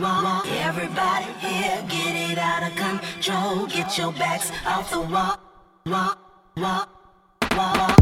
Everybody here, get it out of control. Get your backs off the wall, wall, wall, wall.